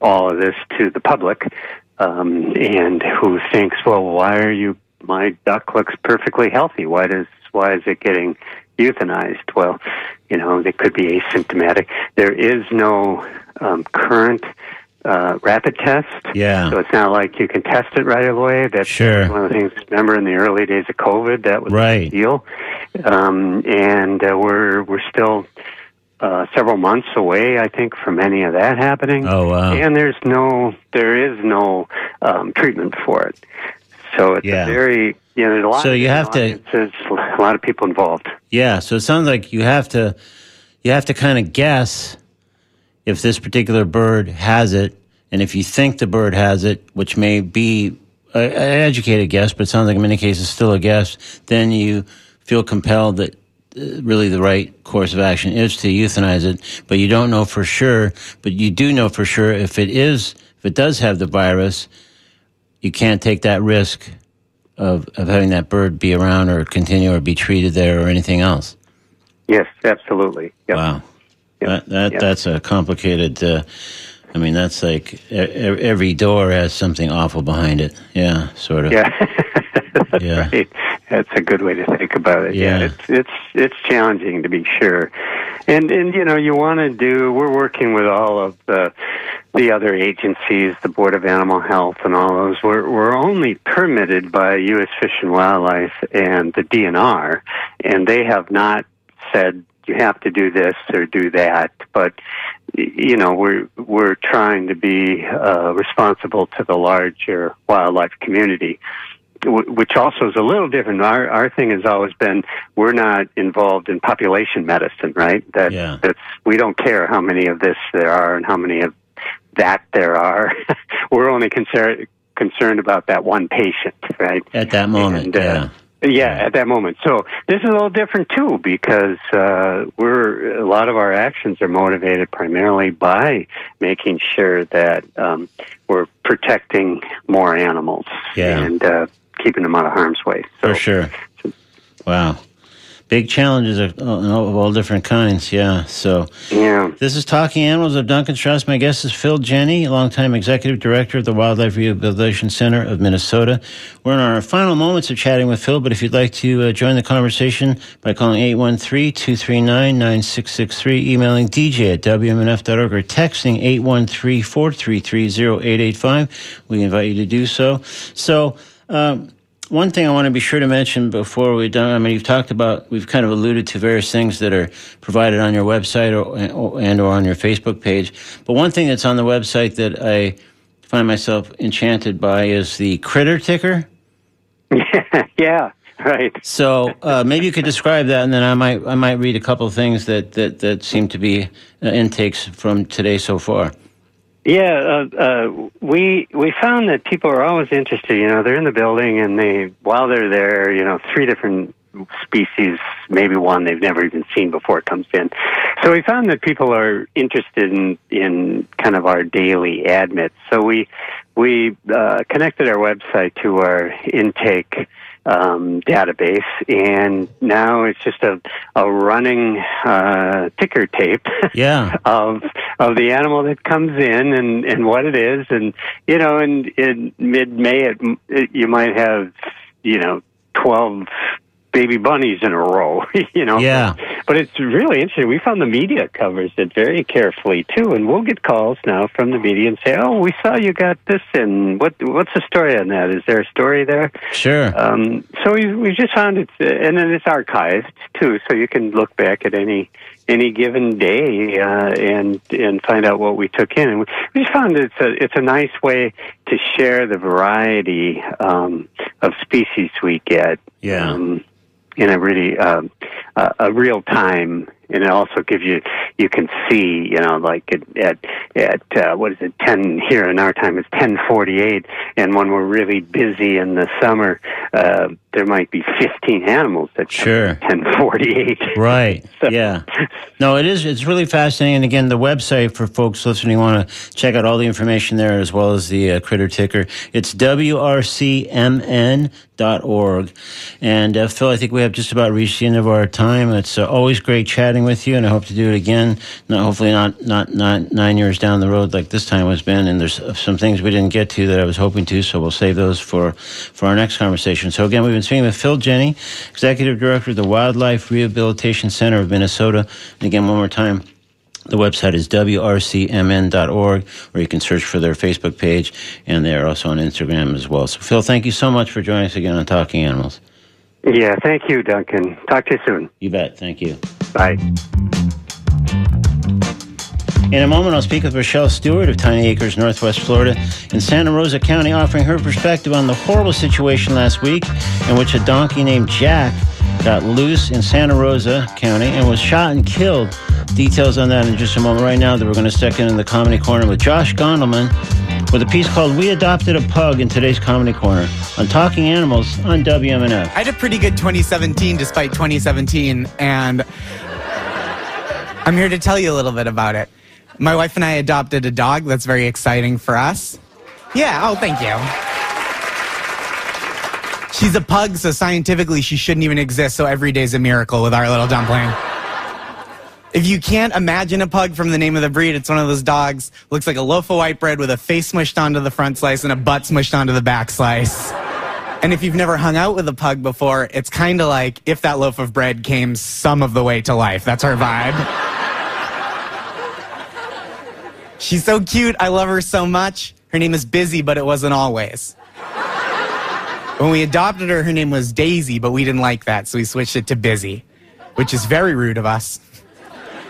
all of this to the public, um, and who thinks, well, why are you? My duck looks perfectly healthy. Why does why is it getting euthanized? Well, you know, they could be asymptomatic. There is no um, current uh, rapid test. Yeah. So it's not like you can test it right away. That's Sure. one of the things. Remember in the early days of COVID, that was Right. the deal. Um, and uh, we're we're still uh, several months away, I think, from any of that happening. Oh wow. And there's no there is no um, treatment for it. So it's Yeah. a very you know there's a lot. So of you have to- audiences, a lot of people involved. Yeah, so it sounds like you have to you have to kind of guess if this particular bird has it, and if you think the bird has it, which may be an educated guess, but it sounds like in many cases still a guess, then you feel compelled that really the right course of action is to euthanize it, but you don't know for sure. But you do know for sure if it is if it does have the virus, you can't take that risk of of having that bird be around or continue or be treated there or anything else. Yes, absolutely. Yep. Wow, Yep. that that Yep. that's a complicated. Uh, I mean, that's like every door has something awful behind it. Yeah, sort of. Yeah. Yeah. right. That's a good way to think about it. Yeah. Yeah. It's it's it's challenging to be sure. And and you know you want to do. We're working with all of the the other agencies, the Board of Animal Health, and all those. We're we're only permitted by U.S. Fish and Wildlife and the DNR, and they have not said you have to do this or do that. But you know we're we're trying to be uh, responsible to the larger wildlife community which also is a little different. Our our thing has always been we're not involved in population medicine, right? That Yeah. that's we don't care how many of this there are and how many of that there are. we're only concerned concerned about that one patient, right? At that moment, And, uh, yeah. Yeah, at that moment. So this is a little different too because uh, we're a lot of our actions are motivated primarily by making sure that um, we're protecting more animals Yeah. and uh, keeping them out of harm's way. So For sure. Wow. Big challenges of, of all different kinds, yeah. So yeah, this is Talking Animals of Duncan Strauss. My guest is Phil Jenni, longtime executive director of the Wildlife Rehabilitation Center of Minnesota. We're in our final moments of chatting with Phil, but if you'd like to uh, join the conversation by calling 813-239-9663, emailing dj at wmnf.org, or texting 813-433-0885, we invite you to do so. So, um, one thing I want to be sure to mention before we're done, I mean, you've talked about, we've kind of alluded to various things that are provided on your website or, or and or on your Facebook page. But one thing that's on the website that I find myself enchanted by is the critter ticker. yeah, right. So uh, maybe you could describe that, and then I might I might read a couple of things that that, that seem to be uh, intakes from today so far. Yeah, uh, uh, we we found that people are always interested. You know, they're in the building, and they while they're there, you know, three different species, maybe one they've never even seen before comes in. So we found that people are interested in in kind of our daily admits. So we we uh, connected our website to our intake um, database, and now it's just a a running uh, ticker tape. Yeah. of of the animal that comes in and and what it is, and you know, in in mid May, it, it, you might have you know twelve baby bunnies in a row. you know, Yeah. But it's really interesting. We found the media covers it very carefully too, and we'll get calls now from the media and say, "Oh, we saw you got this in. What what's the story on that? Is there a story there?" Sure. Um, so we we just found it, and then it's archived too, so you can look back at any any given day uh, and and find out what we took in. And we we just found it's a it's a nice way to share the variety um, of species we get. Yeah. Um, in a really um, uh, a real time, and it also gives you you can see you know like at at, at uh, what is it ten here in our time it's ten forty eight, and when we're really busy in the summer, uh, there might be fifteen animals that Sure. ten forty eight. Right. So- Yeah. No, it is. It's really fascinating. And again, the website for folks listening want to check out all the information there as well as the uh, critter ticker. It's wrcmn.org. And uh, Phil, I think we have just about reached the end of our time. It's uh, always great chatting with you, and I hope to do it again. No, hopefully not, not not nine years down the road like this time has been. And there's some things we didn't get to that I was hoping to, so we'll save those for for our next conversation. So again, we've been speaking with Phil Jenni, Executive Director of the Wildlife Rehabilitation Center of Minnesota. And again, one more time. The website is wrcmn.org, or you can search for their Facebook page, and they're also on Instagram as well. So, Phil, thank you so much for joining us again on Talking Animals. Yeah, thank you, Duncan. Talk to you soon. You bet. Thank you. Bye. In a moment, I'll speak with Rochelle Stewart of Tiny Acres, Northwest Florida, in Santa Rosa County, offering her perspective on the horrible situation last week in which a donkey named Jack got loose in Santa Rosa County and was shot and killed. Details on that in just a moment. Right now, that we're going to stick in the Comedy Corner with Josh Gondelman with a piece called "We Adopted a Pug" in today's Comedy Corner on Talking Animals on WMNF. I had a pretty good 2017 despite 2017, and I'm here to tell you a little bit about it. My wife and I adopted a dog that's very exciting for us. Yeah, oh, thank you. She's a pug, so scientifically she shouldn't even exist, so every day's a miracle with our little dumpling. If you can't imagine a pug from the name of the breed, it's one of those dogs, looks like a loaf of white bread with a face smushed onto the front slice and a butt smushed onto the back slice. And if you've never hung out with a pug before, it's kind of like if that loaf of bread came some of the way to life. That's her vibe. She's so cute. I love her so much. Her name is Busy, but it wasn't always. When we adopted her, her name was Daisy, but we didn't like that, so we switched it to Busy, which is very rude of us.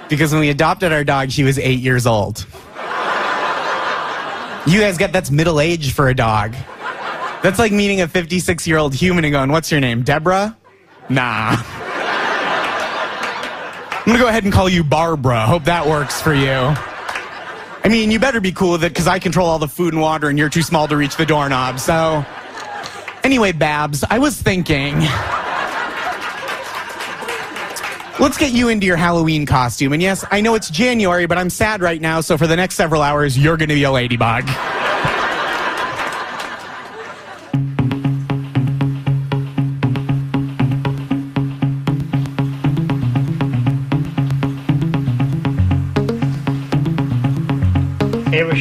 Because when we adopted our dog, she was eight years old. You guys get that's middle age for a dog. That's like meeting a 56 year old human and going, What's your name? Deborah? Nah. I'm gonna go ahead and call you Barbara. Hope that works for you. I mean, you better be cool with it because I control all the food and water and you're too small to reach the doorknob. So, anyway, Babs, I was thinking. Let's get you into your Halloween costume. And yes, I know it's January, but I'm sad right now, so for the next several hours, you're gonna be a ladybug.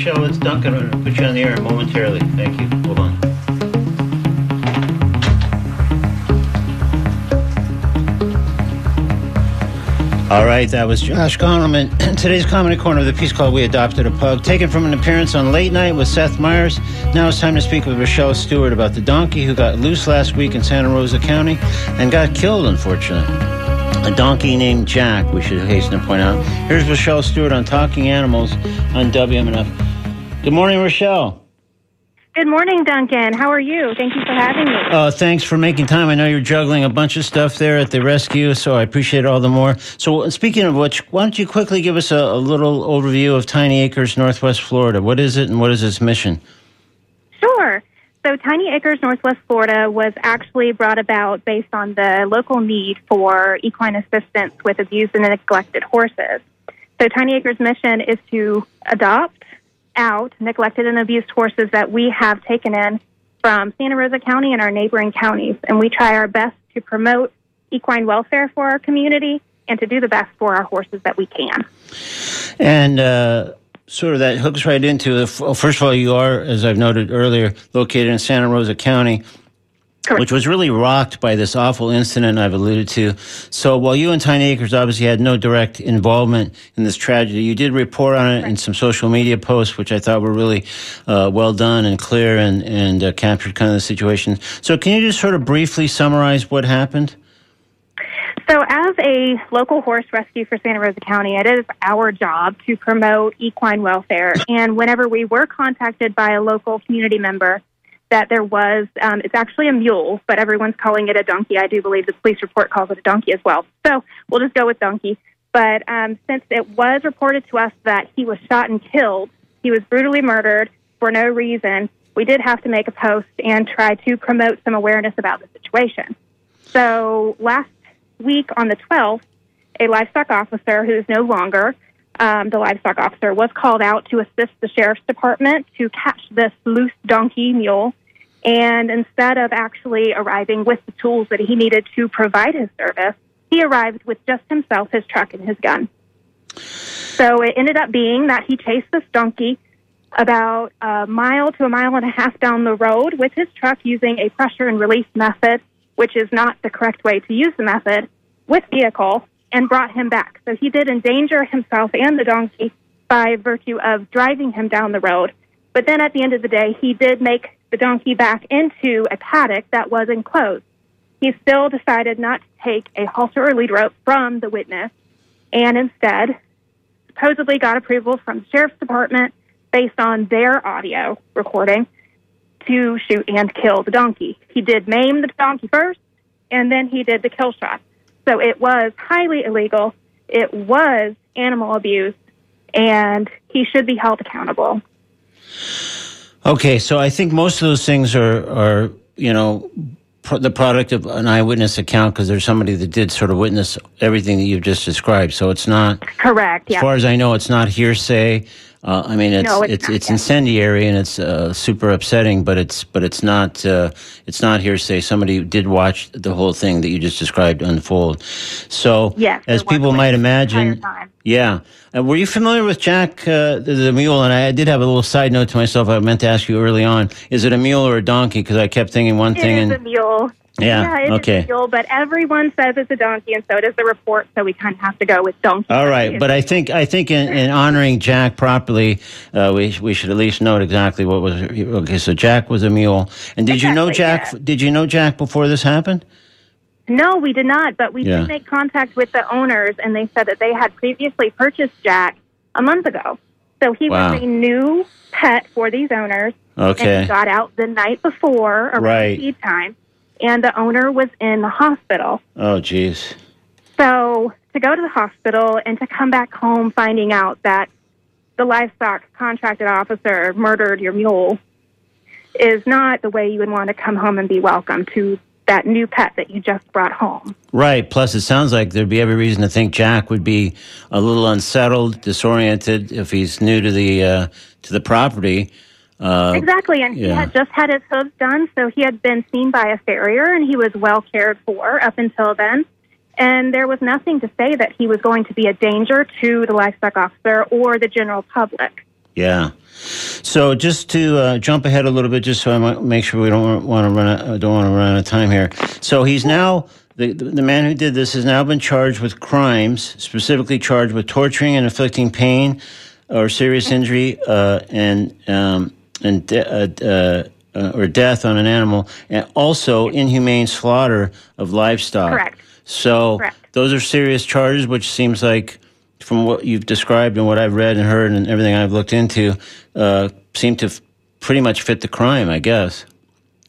Rochelle, it's Duncan. I'm going to put you on the air momentarily. Thank you. Hold on. All right, that was Josh Gondelman. Today's Comedy Corner of the piece called We Adopted a Pug, taken from an appearance on Late Night with Seth Meyers. Now it's time to speak with Rochelle Stewart about the donkey who got loose last week in Santa Rosa County and got killed, unfortunately. A donkey named Jack, we should hasten to point out. Here's Rochelle Stewart on Talking Animals on WMNF. Good morning, Rochelle. Good morning, Duncan. How are you? Thank you for having me. Uh, thanks for making time. I know you're juggling a bunch of stuff there at the rescue, so I appreciate it all the more. So, speaking of which, why don't you quickly give us a, a little overview of Tiny Acres, Northwest Florida? What is it and what is its mission? Sure. So, Tiny Acres, Northwest Florida was actually brought about based on the local need for equine assistance with abused and neglected horses. So, Tiny Acres' mission is to adopt out neglected and abused horses that we have taken in from Santa Rosa County and our neighboring counties. And we try our best to promote equine welfare for our community and to do the best for our horses that we can. And uh, sort of that hooks right into first of all, you are, as I've noted earlier, located in Santa Rosa County. Correct. Which was really rocked by this awful incident I've alluded to. So while you and Tiny Acres obviously had no direct involvement in this tragedy, you did report on it in some social media posts, which I thought were really uh, well done and clear and, and uh, captured kind of the situation. So can you just sort of briefly summarize what happened? So, as a local horse rescue for Santa Rosa County, it is our job to promote equine welfare. And whenever we were contacted by a local community member that there was, um, it's actually a mule, but everyone's calling it a donkey. I do believe the police report calls it a donkey as well. So, we'll just go with donkey. But um, since it was reported to us that he was shot and killed, he was brutally murdered for no reason, we did have to make a post and try to promote some awareness about the situation. So, last week on the 12th, a livestock officer who is no longer um, the livestock officer was called out to assist the sheriff's department to catch this loose donkey mule. And instead of actually arriving with the tools that he needed to provide his service, he arrived with just himself, his truck, and his gun. So it ended up being that he chased this donkey about a mile to a mile and a half down the road with his truck using a pressure and release method, which is not the correct way to use the method, with vehicle and brought him back. So he did endanger himself and the donkey by virtue of driving him down the road. But then at the end of the day, he did make the donkey back into a paddock that was enclosed. He still decided not to take a halter or lead rope from the witness and instead supposedly got approval from the sheriff's department based on their audio recording to shoot and kill the donkey. He did maim the donkey first, and then he did the kill shot. So it was highly illegal. It was animal abuse, and he should be held accountable. Okay, so I think most of those things are, are you know, the product of an eyewitness account because there's somebody that did sort of witness everything that you've just described. So it's not, Correct. as Yeah. far as I know, it's not hearsay. Uh, I mean, it's No, it's it's not, it's yeah. incendiary and it's uh, super upsetting, but it's but it's not uh, it's not hearsay. Somebody did watch the whole thing that you just described unfold. So, as people might imagine, yeah. Uh, were you familiar with Jack uh, the, the mule? And I did have a little side note to myself. I meant to ask you early on: Is it a mule or a donkey? Because I kept thinking one It thing is and a mule. Yeah. it's okay. a mule, but everyone says it's a donkey, and so does the report. So we kind of have to go with donkey. All right, but I think I think in, in honoring Jack properly, uh, we we should at least note exactly what was. Okay, so Jack was a mule, and did you know Jack? Exactly, Did you know Jack before this happened? no, we did not. But we Yeah. did make contact with the owners, and they said that they had previously purchased Jack a month ago. So he Wow. was a new pet for these owners. And Okay. he got out the night before around Right. feed time, and the owner was in the hospital. Oh, jeez. So to go to the hospital and to come back home finding out that the livestock contracted officer murdered your mule is not the way you would want to come home and be welcome to that new pet that you just brought home. Right. Plus, it sounds like there'd be every reason to think Jack would be a little unsettled, disoriented if he's new to the uh, to the property. Uh, exactly, and he had just had his hooves done, so he had been seen by a farrier and he was well cared for up until then. And there was nothing to say that he was going to be a danger to the livestock officer or the general public. Yeah. So just to uh, jump ahead a little bit, just so I make sure we don't want to run, out, uh, don't want to run out of time here. So he's now the the man who did this has now been charged with crimes, specifically charged with torturing and inflicting pain or serious injury uh, and um, and de- uh, uh, uh, or death on an animal, and also inhumane slaughter of livestock. Correct. So Correct. those are serious charges, which seems like, from what you've described and what I've read and heard and everything I've looked into, uh, seem to f- pretty much fit the crime, I guess.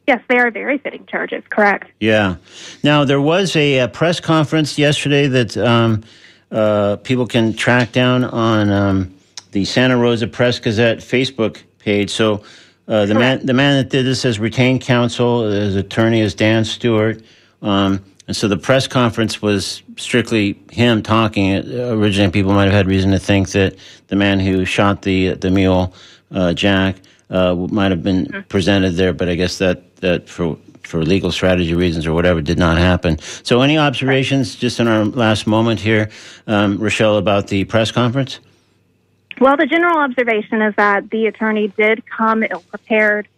Yes, they are very fitting charges, correct. Yeah. Now there was a, uh press conference yesterday that um, uh, people can track down on um, the Santa Rosa Press Gazette Facebook page. So uh, the man, the man that did this has retained counsel. His attorney is Dan Stewart, um, and so the press conference was strictly him talking. Uh, Originally, people might have had reason to think that the man who shot the the mule, uh, Jack, uh, might have been presented there, but I guess that that for for legal strategy reasons or whatever did not happen. So, any observations just in our last moment here, um, Rochelle, about the press conference? Well, the general observation is that the attorney did come ill prepared.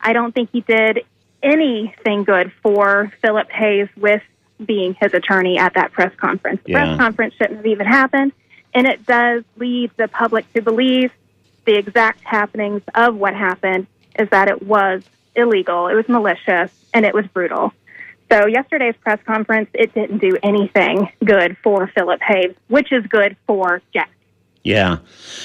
I don't think he did anything good for Philip Hayes with being his attorney at that press conference. The Yeah. press conference shouldn't have even happened, and it does lead the public to believe the exact happenings of what happened is that it was illegal, it was malicious, and it was brutal. So yesterday's press conference, it didn't do anything good for Philip Hayes, which is good for Jack. Yeah,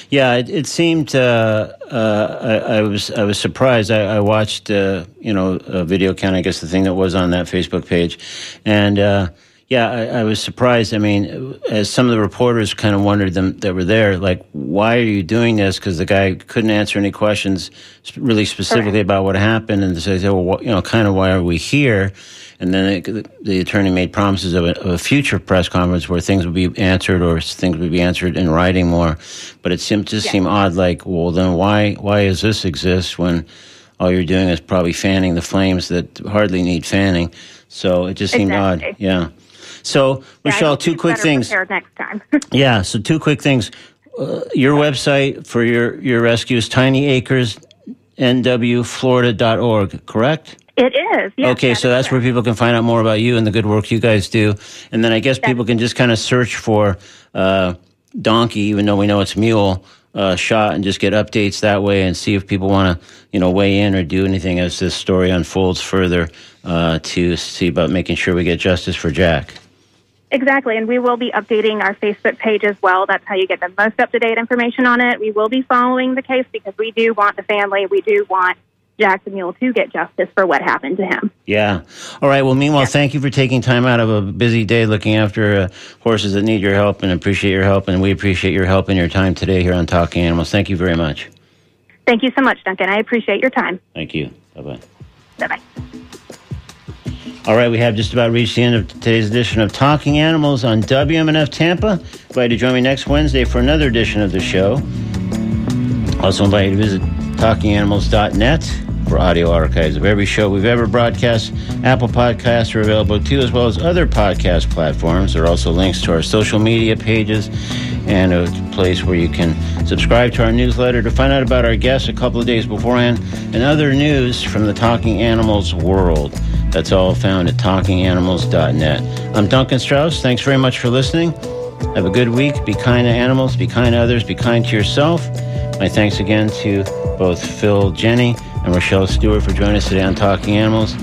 yeah. It, it seemed uh, uh, I, I was I was surprised. I, I watched uh, you know a video count. I guess the thing that was on that Facebook page, and uh, yeah, I, I was surprised. I mean, as some of the reporters kind of wondered them that were there, like, why are you doing this? Because the guy couldn't answer any questions really specifically about what happened, and so they said, well, you know, kind of why are we here? And then it, the attorney made promises of a, of a future press conference where things would be answered or things would be answered in writing more. But it seemed just seemed odd. Like, well, then why why does this exist when all you're doing is probably fanning the flames that hardly need fanning? So it just seemed odd. Yeah. So Yeah, Rochelle, hope two quick things. Next time. Yeah. So two quick things. Uh, your website for your your rescue is tinyacresnwflorida.org. Correct? it is. Yes, okay, that so is that's where people can find out more about you and the good work you guys do. And then I guess people can just kind of search for uh, donkey, even though we know it's mule uh, shot, and just get updates that way and see if people want to, you know, weigh in or do anything as this story unfolds further uh, to see about making sure we get justice for Jack. Exactly, and we will be updating our Facebook page as well. That's how you get the most up to date information on it. We will be following the case because we do want the family, we do want Jackson Mule to get justice for what happened to him. Yeah. All right. Well, meanwhile, thank you for taking time out of a busy day looking after uh, horses that need your help and appreciate your help. And we appreciate your help and your time today here on Talking Animals. Thank you very much. Thank you so much, Duncan. I appreciate your time. Thank you. Bye bye. Bye bye. All right, we have just about reached the end of today's edition of Talking Animals on WMNF Tampa. Invite you to join me next Wednesday for another edition of the show. Also invite you to visit talkinganimals.net for audio archives of every show we've ever broadcast. Apple Podcasts are available too, as well as other podcast platforms. There are also links to our social media pages and a place where you can subscribe to our newsletter to find out about our guests a couple of days beforehand and other news from the Talking Animals world. That's all found at talkinganimals.net. I'm Duncan Strauss. Thanks very much for listening. Have a good week. Be kind to animals, be kind to others, be kind to yourself. My thanks again to both Phil Jenni and Rochelle Stewart for joining us today on Talking Animals.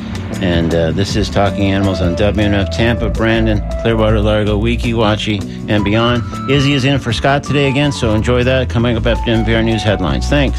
And uh, this is Talking Animals on WNF Tampa, Brandon, Clearwater, Largo, Weeki, Wachee, and beyond. Izzy is in for Scott today again, so enjoy that. Coming up after NPR News headlines. Thanks.